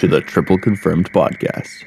to the Triple Confirmed podcast,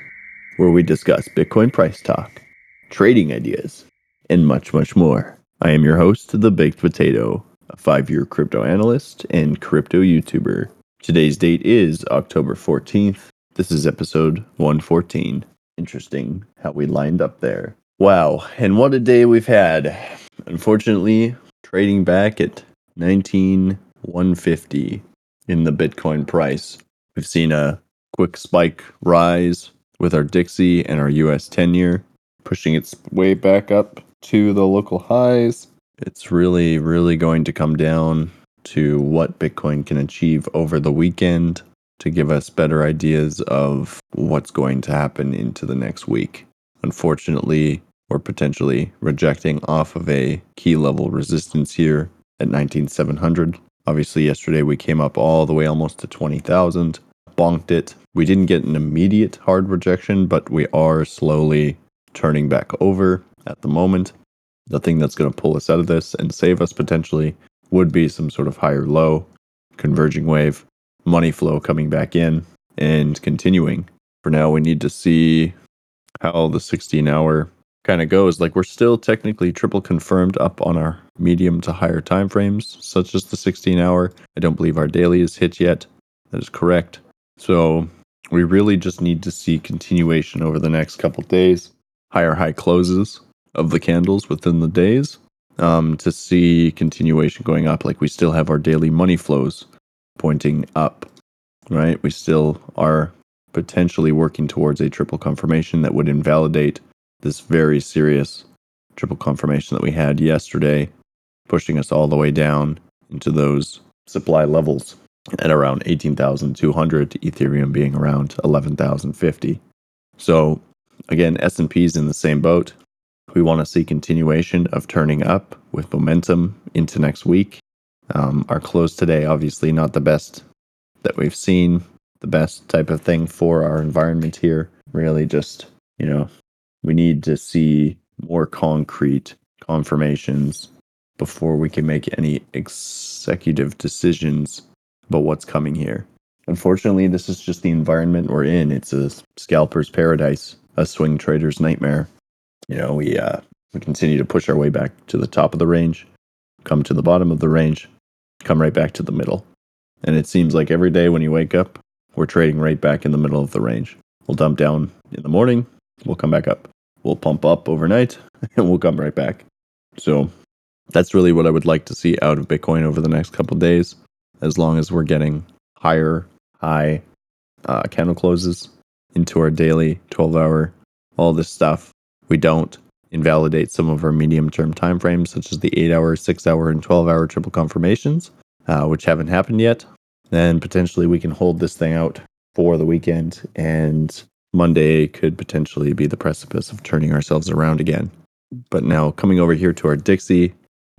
where we discuss Bitcoin price talk, trading ideas, and much, much more. I am your host, The Baked Potato, a five year crypto analyst and crypto YouTuber. Today's date is October 14th. This is episode 114. Interesting how we lined up there. Wow, and what a day we've had. Unfortunately, trading back at 19150 in the Bitcoin price. We've seen a quick spike rise with our Dixie and our US 10 year, pushing its way back up to the local highs. It's really, really going to come down to what Bitcoin can achieve over the weekend to give us better ideas of what's going to happen into the next week. Unfortunately, we're potentially rejecting off of a key level resistance here at 19700. Obviously, yesterday we came up all the way almost to 20,000, bonked it. We didn't get an immediate hard rejection, but we are slowly turning back over at the moment. The thing that's going to pull us out of this and save us potentially would be some sort of higher low, converging wave, money flow coming back in and continuing. For now, we need to see how the 16 hour kind of goes. Like we're still technically triple confirmed up on our medium to higher time frames, such as the 16 hour. I don't believe our daily is hit yet. That is correct. So we really just need to see continuation over the next couple days, higher high closes of the candles within the days um, to see continuation going up. Like we still have our daily money flows pointing up, right? We still are potentially working towards a triple confirmation that would invalidate this very serious triple confirmation that we had yesterday, pushing us all the way down into those supply levels at around 18,200, Ethereum being around 11,050. So again, S&P is in the same boat. We want to see continuation of turning up with momentum into next week. Um, our close today, obviously, not the best that we've seen, the best type of thing for our environment here. Really, just you know, we need to see more concrete confirmations before we can make any executive decisions about what's coming here. Unfortunately, this is just the environment we're in. It's a scalper's paradise, a swing trader's nightmare. You know, we uh, we continue to push our way back to the top of the range, come to the bottom of the range, come right back to the middle. And it seems like every day when you wake up, we're trading right back in the middle of the range. We'll dump down in the morning, we'll come back up we'll pump up overnight and we'll come right back. So that's really what I would like to see out of Bitcoin over the next couple days, as long as we're getting higher high uh, candle closes into our daily 12 hour, all this stuff. We don't invalidate some of our medium term time frames, such as the 8 hour, 6 hour, and 12 hour triple confirmations, uh, which haven't happened yet. Then potentially we can hold this thing out for the weekend and Monday could potentially be the precipice of turning ourselves around again. But now coming over here to our Dixie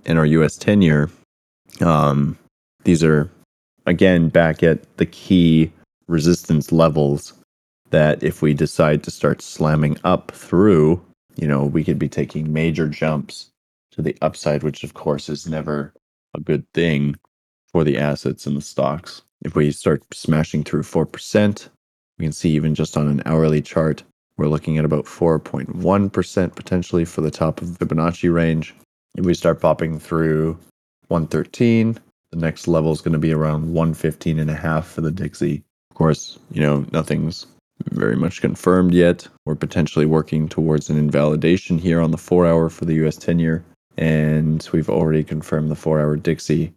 and our US 10 year, um, these are again back at the key resistance levels that if we decide to start slamming up through, you know, we could be taking major jumps to the upside, which of course is never a good thing for the assets and the stocks. If we start smashing through 4%, we can see even just on an hourly chart, we're looking at about 4.1% potentially for the top of the Fibonacci range. If we start popping through 113, the next level is going to be around 115 and a half for the Dixie. Of course, you know, nothing's very much confirmed yet. We're potentially working towards an invalidation here on the four hour for the US 10 year. And we've already confirmed the four hour Dixie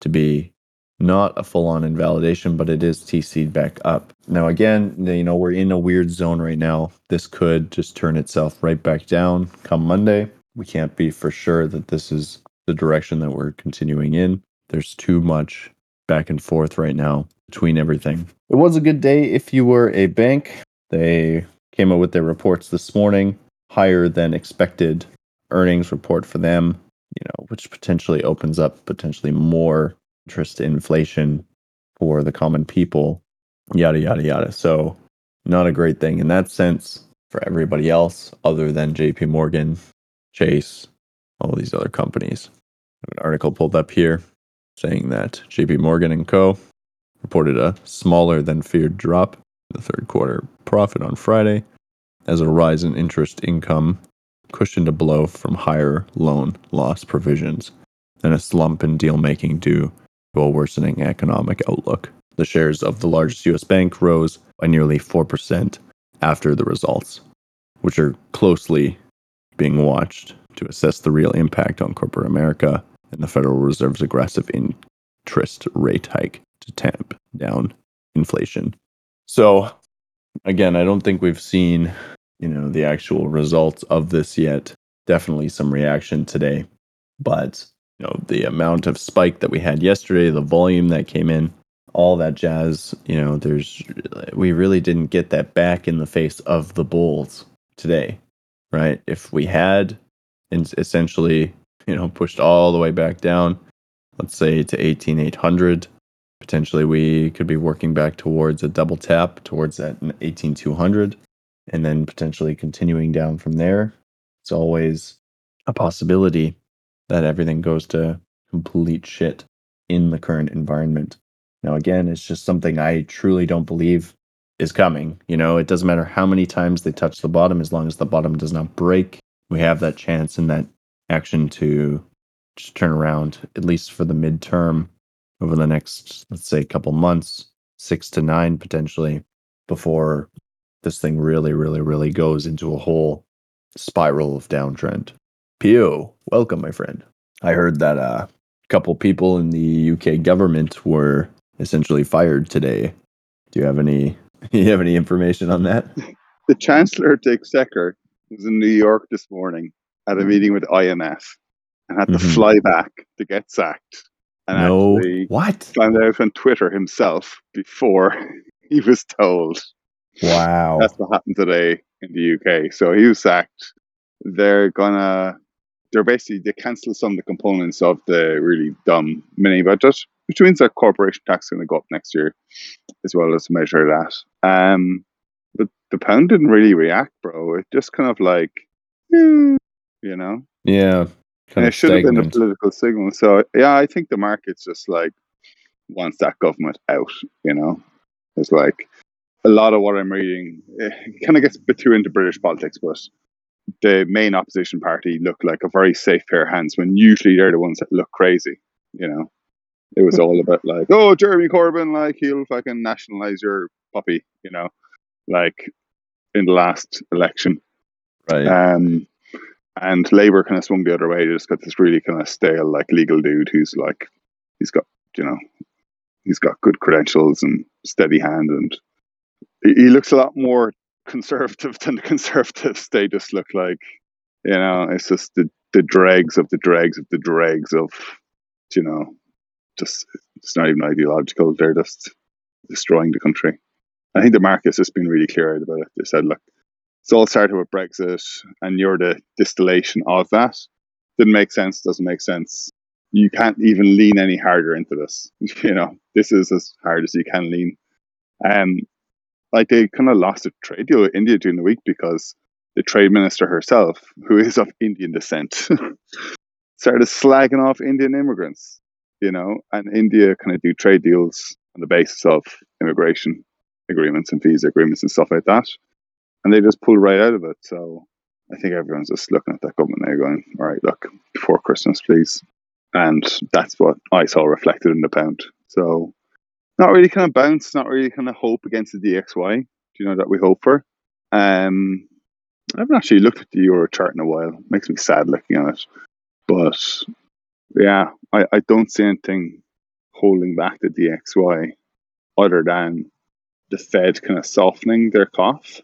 to be not a full on invalidation, but it is TC'd back up. Now, again, you know, we're in a weird zone right now. This could just turn itself right back down come Monday. We can't be for sure that this is the direction that we're continuing in. There's too much back and forth right now between everything. It was a good day if you were a bank. They came out with their reports this morning, higher than expected earnings report for them, you know, which potentially opens up potentially more interest inflation for the common people, yada, yada, yada. So, not a great thing in that sense for everybody else other than JP Morgan, Chase, all these other companies. an article pulled up here saying that JP Morgan and Co. reported a smaller than feared drop in the third quarter profit on Friday as a rise in interest income cushioned a blow from higher loan loss provisions and a slump in deal making due to a worsening economic outlook. The shares of the largest US bank rose by nearly 4% after the results, which are closely being watched to assess the real impact on corporate America and the Federal Reserve's aggressive interest rate hike to tamp down inflation. So, again, I don't think we've seen, you know, the actual results of this yet. Definitely some reaction today, but you know, the amount of spike that we had yesterday, the volume that came in, all that jazz, you know, there's we really didn't get that back in the face of the bulls today, right? If we had essentially, you know, pushed all the way back down, let's say to 18800, potentially we could be working back towards a double tap towards that 18200 and then potentially continuing down from there. It's always a possibility that everything goes to complete shit in the current environment. Now again it's just something i truly don't believe is coming you know? It doesn't matter how many times they touch the bottom as long as the bottom does not break we have that chance and that action to just turn around at least for the midterm over the next, let's say, couple months, six to nine potentially, before this thing really, really, really goes into a whole spiral of downtrend. Pio, welcome, my friend. I heard that uh, a couple people in the UK government were essentially fired today. Do you have any? You have any information on that? The Chancellor of the Exchequer was in New York this morning at a meeting with IMF and had to mm-hmm. fly back to get sacked and no. actually what found out on Twitter himself before he was told. Wow, that's what happened today in the UK. So he was sacked. They're gonna, they're basically they cancel some of the components of the really dumb mini budget, which means that corporation tax is going to go up next year, as well as measure that. Um, but the pound didn't really react, bro. It just kind of like, you know, yeah, kind it should stagnant. have been a political signal. So yeah, I think the market's just like wants that government out. You know, it's like a lot of what I'm reading eh, kind of gets a bit too into British politics, but the main opposition party look like a very safe pair of hands when usually they're the ones that look crazy. You know, it was all about like, oh, Jeremy Corbyn, like he'll fucking nationalize your puppy. You know, like in the last election. Right. Um, and Labour kind of swung the other way. They just got this really kind of stale, like legal dude who's like, he's got, you know, he's got good credentials and steady hand, and he looks a lot more conservative than the conservatives. They just look like, you know, it's just the the dregs of the dregs of the dregs of, you know, just it's not even ideological. They're just destroying the country. I think the market's just been really clear about it. They said, look, it's all started with Brexit, and you're the distillation of that. Didn't make sense. Doesn't make sense. You can't even lean any harder into this. You know, this is as hard as you can lean. Um, like they kind of lost a trade deal with India during the week because the trade minister herself, who is of Indian descent, started slagging off Indian immigrants. You know, and India kind of do trade deals on the basis of immigration agreements and visa agreements and stuff like that and they just pulled right out of it. So I think everyone's just looking at that government now, going, "All right, look, before Christmas, please." And that's what I saw reflected in the pound. So not really kind of bounce, not really kind of hope against the DXY. Do you know that we hope for? Um, I haven't actually looked at the euro chart in a while. It makes me sad looking at it. But yeah, I, I don't see anything holding back the DXY other than the Fed kind of softening their cough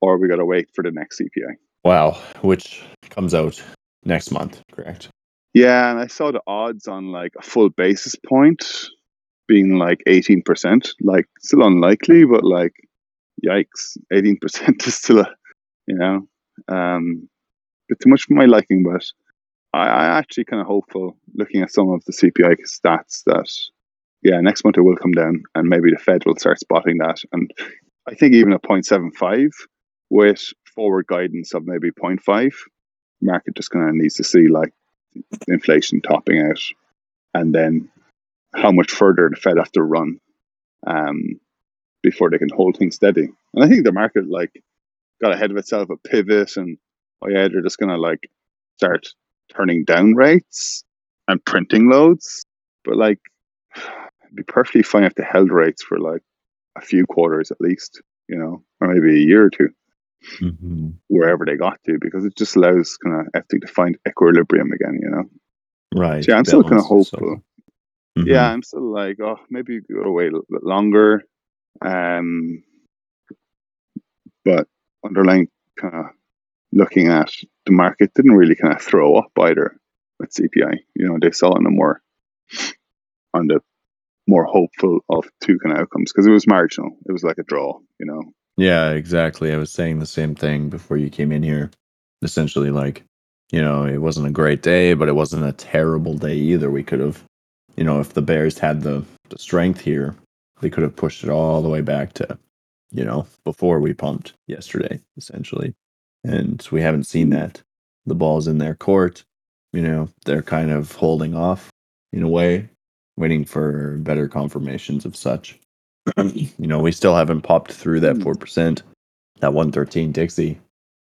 or we got to wait for the next CPI. Wow, which comes out next month, correct? Yeah, and I saw the odds on like a full basis point being like 18%. Like, still unlikely, but like, yikes, 18% is still a, you know, um, bit too much for my liking, but I, I actually kind of hopeful looking at some of the CPI stats that, yeah, next month it will come down and maybe the Fed will start spotting that. And I think even a 0.75 with forward guidance of maybe 0.5, market just kind of needs to see like inflation topping out and then how much further the Fed have to run. Um, before they can hold things steady. And I think the market like got ahead of itself a pivot and oh yeah, they're just gonna like start turning down rates and printing loads. But like it'd be perfectly fine if they held rates for like a few quarters at least, you know, or maybe a year or 2 Mm-hmm. wherever they got to, because it just allows kind of everything to find equilibrium again, you know. Right. So yeah, I'm still kind of hopeful. Mhm. Yeah, I'm still like, oh, maybe you could wait a little bit longer. Um, but underlying kind of looking at the market didn't really kind of throw up either with CPI. You know, they saw on the more on the more hopeful of two kind of outcomes because it was marginal. It was like a draw. You know, Yeah, exactly. I was saying the same thing before you came in here. Essentially, like, you know, it wasn't a great day, but it wasn't a terrible day either. We could have, you know, if the Bears had the, the strength here, they could have pushed it all the way back to, you know, before we pumped yesterday, essentially. And we haven't seen that. The ball's in their court. You know, they're kind of holding off in a way, waiting for better confirmations of such. you know, we still haven't popped through that Hmm. four percent, that one thirteen Dixie.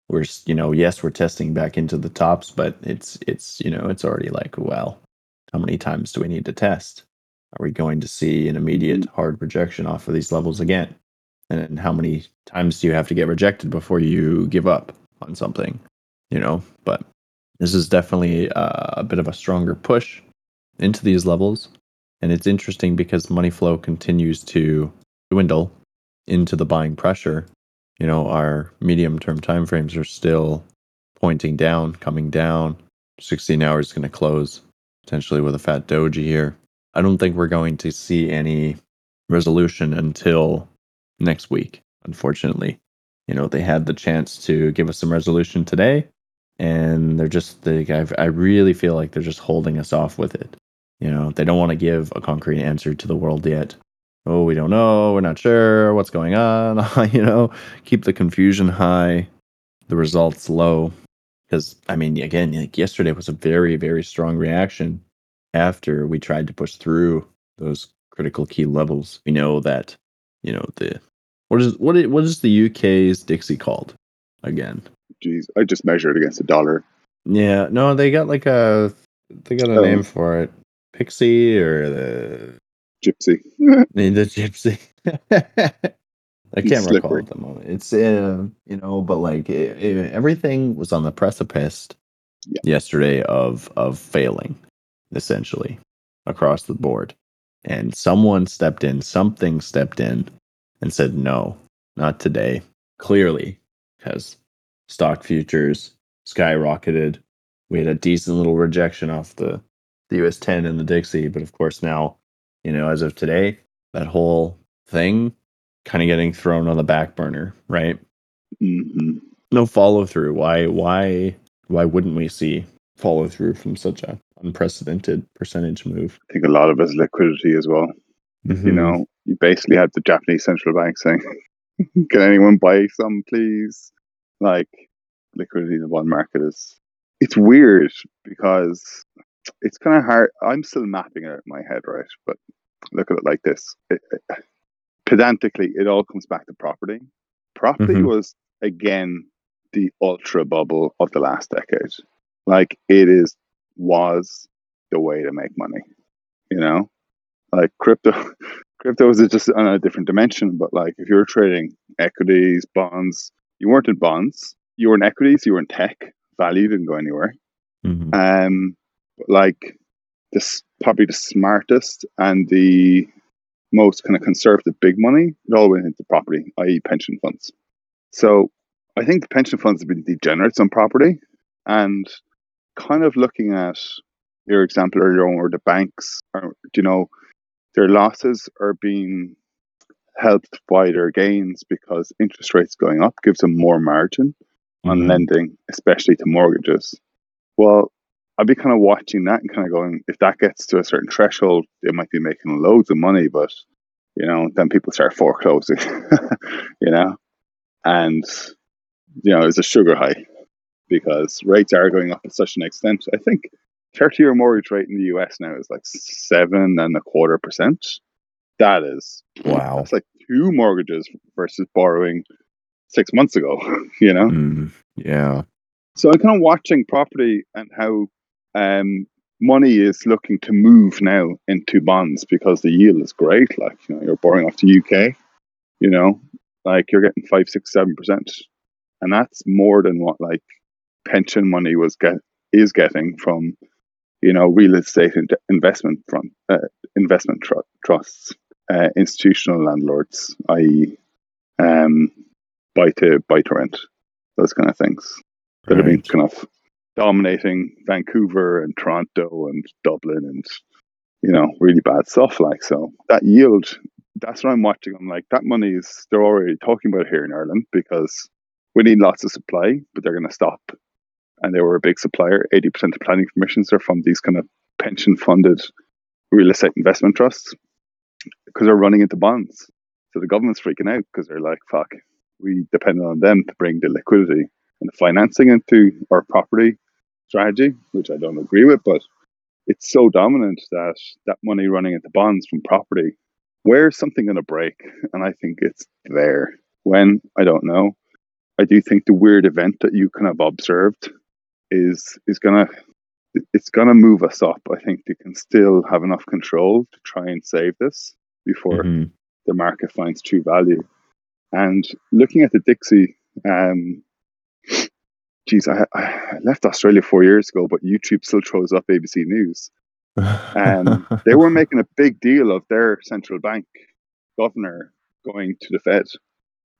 We're you know, yes, we're testing back into the tops, but it's it's you know, it's already like, well, how many times do we need to test? Are we going to see an immediate hard rejection off of these levels again? And how many times do you have to get rejected before you give up on something? You know, but this is definitely uh, a bit of a stronger push into these levels. And it's interesting because money flow continues to dwindle into the buying pressure. You know, our medium term timeframes are still pointing down, coming down. 16 hours is going to close potentially with a fat doji here. I don't think we're going to see any resolution until next week, unfortunately. You know, they had the chance to give us some resolution today, and they're just, they, I've, I really feel like they're just holding us off with it. You know, they don't want to give a concrete answer to the world yet. Oh, we don't know. We're not sure what's going on. you know, keep the confusion high, the results low. Because, I mean, again, like yesterday was a very, very strong reaction after we tried to push through those critical key levels. We know that, you know, the what is what is, what is the UK's Dixie called again? Jeez, I just measured against a dollar. Yeah, no, they got like a they got a Oh. name for it. Pixie or the Gypsy. the gypsy. I can't recall at the moment. It's uh, you know, but like it, it- everything was on the precipice Yeah. yesterday of of failing, essentially across the board, and someone stepped in, something stepped in, and said no, not today. Clearly, because stock futures skyrocketed. We had a decent little rejection off the the US 10 and the Dixie, but of course now, you know, as of today, that whole thing kind of getting thrown on the back burner, right? hmm No follow through. Why why why wouldn't we see follow through from such a unprecedented percentage move? I think a lot of it is liquidity as well. Mm-hmm. You know, you basically had the Japanese central bank saying, "Can anyone buy some, please?" Like liquidity in the bond market is. It's weird because it's kind of hard. I'm still mapping it out in my head, right? But look at it like this: it, it- pedantically, it all comes back to property. Property Mhm. was again the ultra bubble of the last decade. Like it is was the way to make money. You know, like crypto. Crypto is just on a different dimension. But like if you're trading equities, bonds, you weren't in bonds. You were in equities. You were in tech. Value didn't go anywhere. Mhm. Um, but like this, probably the smartest and the most kind of conservative big money, it all went into property, i.e., pension funds. So I think the pension funds have been degenerates on property, and kind of looking at your example earlier on, where the banks are, you know, their losses are being helped by their gains because interest rates going up gives them more margin on Mhm. lending, especially to mortgages. Well, I'd be kind of watching that and kind of going, if that gets to a certain threshold, they might be making loads of money, but you know, then people start foreclosing, you know, and you know, it's a sugar high because rates are going up at such an extent. I think 30 year mortgage rate in the US now is like seven and a quarter percent. That is Wow. that's like two mortgages versus borrowing six months ago. You know, Mm, yeah. so I'm kind of watching property and how um, money is looking to move now into bonds because the yield is great. Like you know, you're borrowing off the UK. You know, like you're getting five, six, seven percent, and that's more than what like pension money was get is getting from you know real estate in- investment from uh, investment tr- trusts, uh, institutional landlords, i.e., um, buy to buy to rent, those kind of things that have been Right. kind of dominating Vancouver and Toronto and Dublin and you know really bad stuff like so that yield that's what I'm watching. I'm like that money is they're already talking about here in Ireland because we need lots of supply but they're going to stop. And they were a big supplier. 80% of planning permissions are from these kind of pension funded real estate investment trusts because they're running into bonds. So the government's freaking out because they're like fuck we depend on them to bring the liquidity and the financing into our property strategy, which I don't agree with, but it's so dominant that that money running into bonds from property, where's something going to break? And I think it's there. When? I don't know. I do think the weird event that you kind of observed is is gonna it's gonna move us up. I think they can still have enough control to try and save this before Mhm. the market finds true value. And looking at the Dixie, um, geez, I, I left Australia four years ago, but YouTube still throws up ABC News. Um, they were making a big deal of their central bank governor going to the Fed.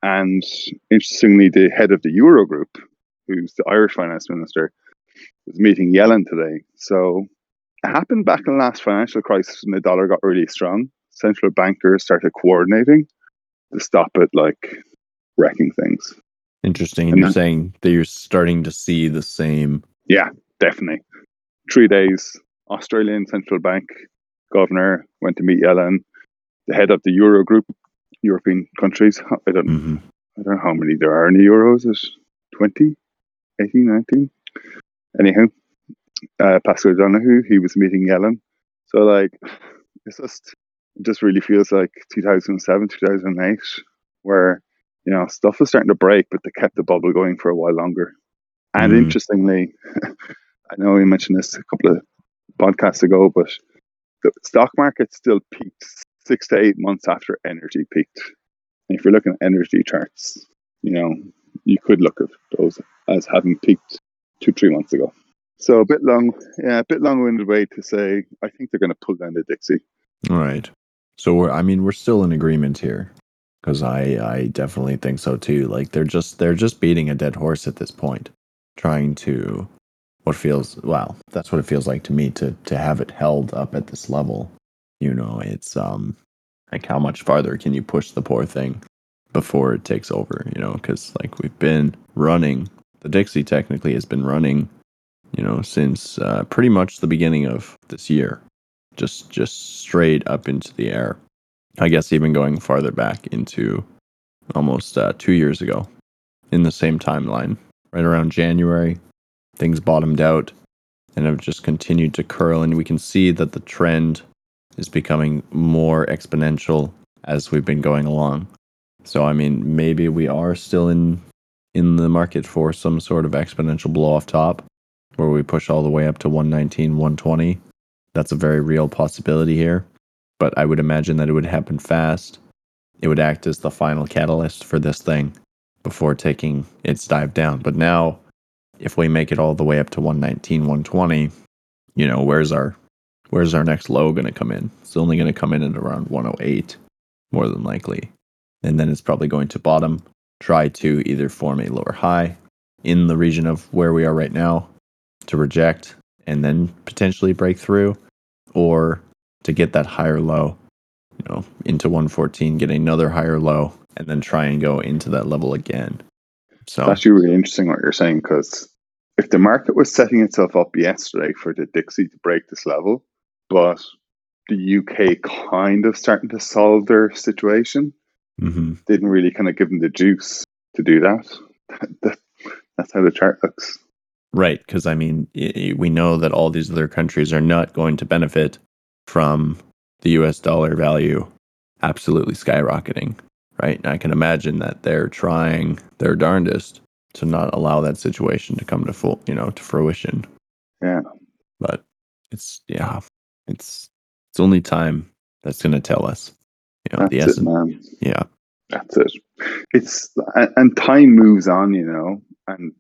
And interestingly, the head of the Eurogroup, who's the Irish finance minister, was meeting Yellen today. So it happened back in the last financial crisis when the dollar got really strong. Central bankers started coordinating to stop it like wrecking things. Interesting. And you're then- saying that you're starting to see the same. Yeah, definitely. Three days, Australian central bank governor went to meet Yellen, the head of the Eurogroup, European countries. I don't, Mhm. I don't know how many there are in the Euros. Is 20, 18, 19? Anyhow, uh, Paschal Donohoe, he was meeting Yellen. So, like, it's just, it just really feels like 2007, 2008, where, you know, stuff was starting to break, but they kept the bubble going for a while longer. And Mm. interestingly, I know we mentioned this a couple of podcasts ago, but the stock market still peaked six to eight months after energy peaked. And if you're looking at energy charts, you know, you could look at those as having peaked two, three months ago. So a bit long, yeah, a bit long-winded way to say I think they're going to pull down the Dixie. All right. So we're, I mean, we're still in agreement here because I, I definitely think so too. Like they're just, they're just beating a dead horse at this point, trying to, what feels, well, that's what it feels like to me to, to have it held up at this level. You know, it's, um, like how much farther can you push the poor thing before it takes over, you know, because like we've been running, the Dixie technically has been running, you know, since uh, pretty much the beginning of this year just just straight up into the air. I guess even going farther back into almost uh, two years ago, in the same timeline, right around January, things bottomed out and have just continued to curl, and we can see that the trend is becoming more exponential as we've been going along. So I mean, maybe we are still in in the market for some sort of exponential blow off top, where we push all the way up to 119, 120 that's a very real possibility here. But I would imagine that it would happen fast. It would act as the final catalyst for this thing before taking its dive down. But now, if we make it all the way up to 119, 120, you know, where's our where's our next low going to come in? It's only going to come in at around 108, more than likely. And then it's probably going to bottom, try to either form a lower high in the region of where we are right now to reject and then potentially break through, or to get that higher low, you know, into 114, get another higher low, and then try and go into that level again. So It's actually really interesting what you're saying because if the market was setting itself up yesterday for the Dixie to break this level, but the UK kind of starting to solve their situation, mhm. didn't really kind of give them the juice to do that. That- That's how the chart looks. right, because I mean, we know that all these other countries are not going to benefit from the US dollar value absolutely skyrocketing. right? And I can imagine that they're trying their darndest to not allow that situation to come to full, you know, to fruition. Yeah. But it's yeah, it's it's only time that's going to tell us. You know, That's the it, essence. man. Yeah. That's it. It's and, time moves on, you know, and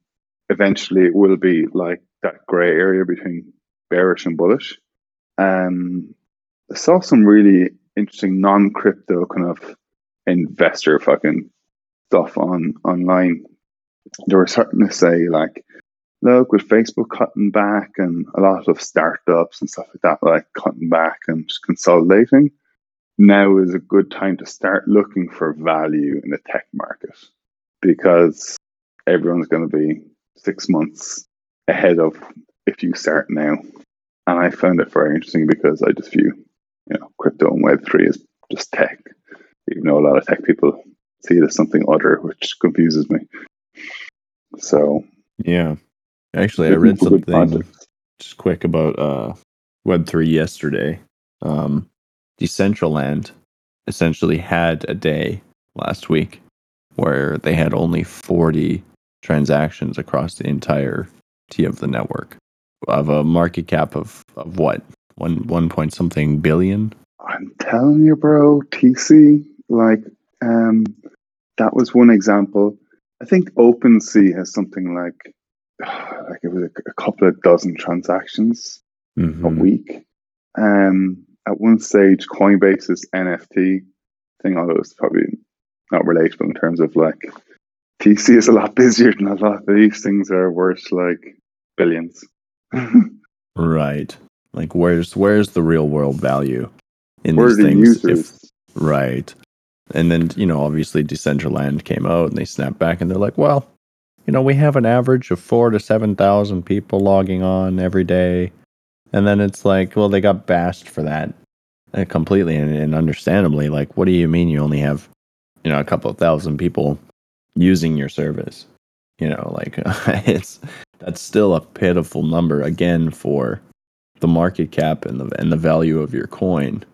eventually it will be like that grey area between bearish and bullish. Um, I saw some really interesting non-crypto kind of investor fucking stuff on online. They were starting to say like, look, with Facebook cutting back and a lot of startups and stuff like that, like cutting back and consolidating, now is a good time to start looking for value in the tech market because everyone's going to be six months ahead of if you start now. And I found it very interesting because I just view, you know, crypto and Web three is just tech, even though a lot of tech people see it as something other, which confuses me. So Yeah. Actually, I read something just quick about uh Web3 yesterday. Um Decentraland essentially had a day last week where they had only 40 transactions across the entirety of the network of a market cap of, of what? One one point something billion? I'm telling you, bro, TC, like, um, that was one example. I think OpenSea has something like, like it was a, a couple of dozen transactions a Mhm. week. Um, at one stage, Coinbase's NFT thing, although it's probably not relatable in terms of like, TC is a lot busier than a lot of these things are worth like billions. Right. Like where's where's the real world value in Where these the things? If, right. And then, you know, obviously Decentraland came out and they snapped back and they're like, well, you know, we have an average of four to seven thousand people logging on every day. And then it's like, well, they got bashed for that uh, completely and, and understandably. Like, what do you mean you only have, you know, a couple of thousand people using your service? You know, like it's that's still a pitiful number again for the market cap and the and the value of your coin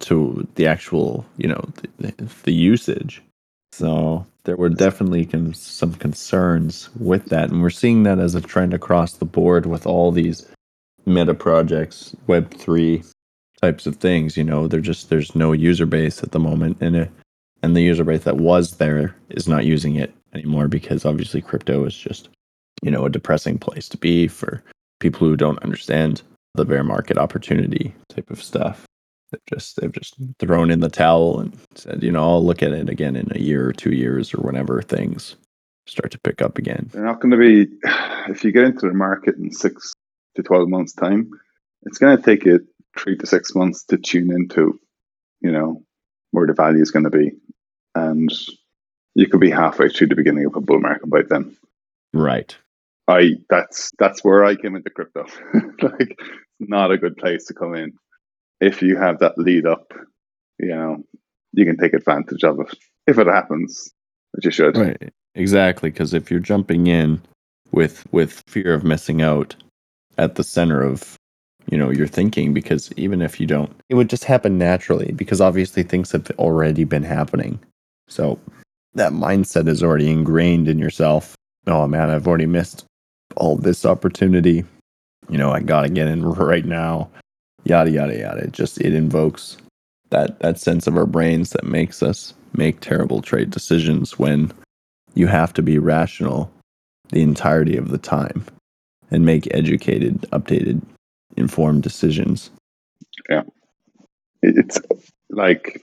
to the actual, you know, the, the usage. So there were definitely con- some concerns with that, and we're seeing that as a trend across the board with all these meta projects, Web three types of things. You know, they're just there's no user base at the moment, and it, and the user base that was there is not using it anymore because obviously crypto is just you know a depressing place to be for people who don't understand the bear market opportunity type of stuff. They've just they've just thrown in the towel and said, you know, I'll look at it again in a year or two years or whenever things start to pick up again. They're not going to be, if you get into the market in six to 12 months' time, it's going to take you three to six months to tune into, you know, where the value is going to be. And you could be halfway through the beginning of a bull market by then. Right. I that's that's where I came into crypto. like not a good place to come in. If you have that lead up, you know, you can take advantage of it. If it happens, which you should. Right. Exactly. Because if you're jumping in with with fear of missing out at the center of you know your thinking, because even if you don't, it would just happen naturally. Because obviously things have already been happening. So that mindset is already ingrained in yourself. Oh man, I've already missed all this opportunity. You know, I gotta get in right now. Yada yada yada. It just it invokes that that sense of our brains that makes us make terrible trade decisions when you have to be rational the entirety of the time and make educated, updated, informed decisions. Yeah. It's like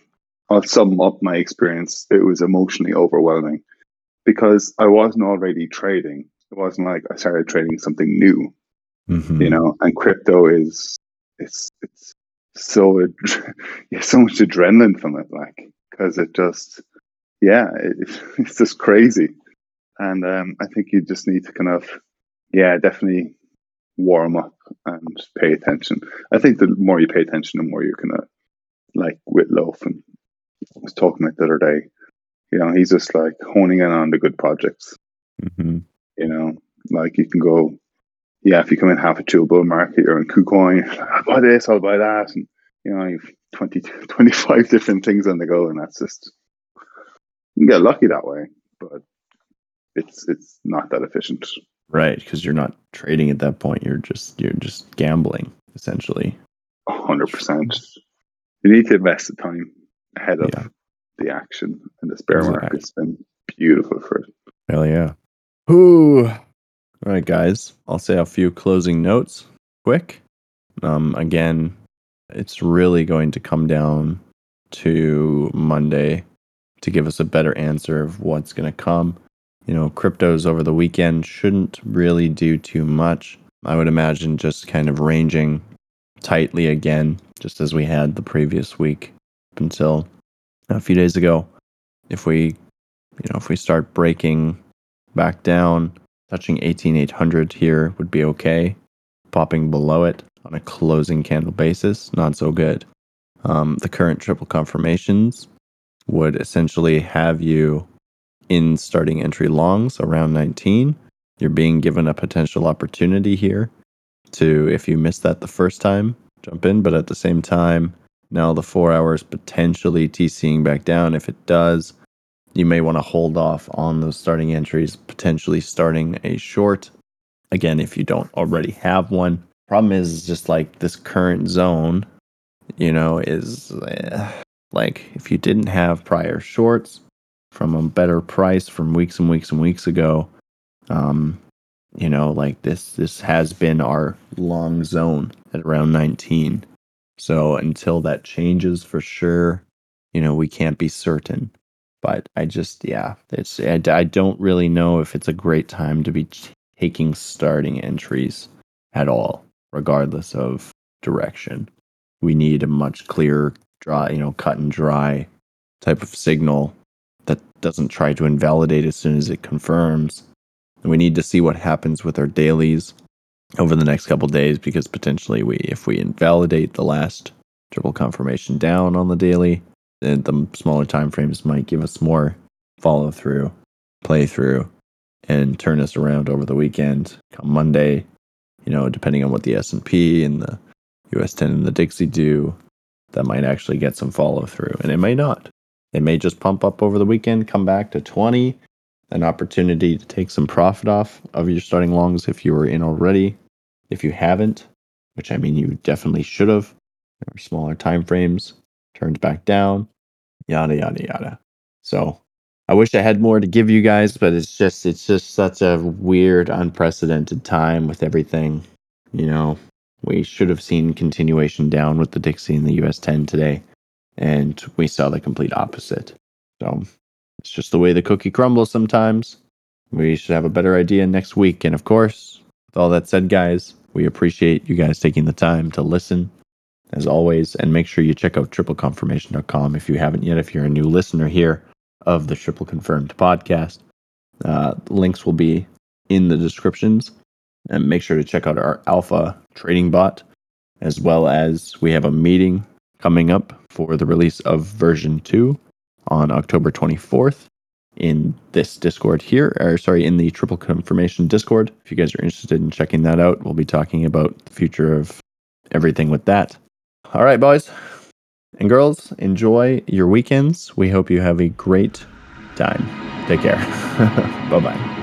I'll sum up my experience. It was emotionally overwhelming because I wasn't already trading. It wasn't like I started trading something new. Mm-hmm. you know and crypto is it's it's so have so much adrenaline from it like because it just yeah it, it's just crazy and um, i think you just need to kind of yeah definitely warm up and pay attention i think the more you pay attention the more you're gonna like with loaf and i was talking about the other day you know he's just like honing in on the good projects Mm-hmm. you know, like you can go, yeah, if you come in half a two bull market, you're in KuCoin, I'll buy this, I'll buy that. And, you know, you've 20, 25 different things on the go. And that's just, you can get lucky that way, but it's it's not that efficient. Right, because you're not trading at that point. You're just you're just gambling essentially. hundred percent. You need to invest the time ahead of Yeah. the action, and this bear Exactly. market's been beautiful for it. Hell yeah. Ooh. All right, guys. I'll say a few closing notes quick. Um, again, it's really going to come down to Monday to give us a better answer of what's going to come. You know, cryptos over the weekend shouldn't really do too much. I would imagine just kind of ranging tightly again, just as we had the previous week up until a few days ago. If we, you know, if we start breaking back down, touching 18800 here would be okay. Popping below it on a closing candle basis, not so good. Um, the current triple confirmations would essentially have you in starting entry longs around 19. You're being given a potential opportunity here to, if you missed that the first time, jump in. But at the same time, now the four hours potentially TCing back down. If it does, you may want to hold off on those starting entries, potentially starting a short. Again, if you don't already have one. Problem is just like this current zone, you know, is uh, like if you didn't have prior shorts from a better price from weeks and weeks and weeks ago, um, you know, like this this has been our long zone at around 19. So until that changes for sure, you know, we can't be certain but I just yeah, it's I, I don't really know if it's a great time to be taking starting entries at all, regardless of direction. We need a much clearer dry, you know, cut and dry type of signal that doesn't try to invalidate as soon as it confirms. And we need to see what happens with our dailies over the next couple days because potentially we if we invalidate the last triple confirmation down on the daily, the smaller time frames might give us more follow through, play through, and turn us around over the weekend. Come Monday, you know, depending on what the S and P and the US 10 and the Dixie do, that might actually get some follow through, and it may not. It may just pump up over the weekend, come back to 20, an opportunity to take some profit off of your starting longs if you were in already. If you haven't, which I mean you definitely should have, or smaller time frames, turned back down, yada yada yada. So I wish I had more to give you guys, but it's just it's just such a weird, unprecedented time with everything. You know, we should have seen continuation down with the Dixie and the US 10 today, and we saw the complete opposite. So it's just the way the cookie crumbles sometimes. We should have a better idea next week. And of course, with all that said, guys, we appreciate you guys taking the time to listen as always. And make sure you check out tripleconfirmation.com if you haven't yet, if you're a new listener here of the Triple Confirmed podcast. Uh, links will be in the descriptions. And make sure to check out our alpha trading bot, as well as we have a meeting coming up for the release of version 2 on October 24th in this Discord here, or sorry, in the Triple Confirmation Discord. If you guys are interested in checking that out, we'll be talking about the future of everything with that. All right, boys and girls, enjoy your weekends. We hope you have a great time. Take care. bye bye.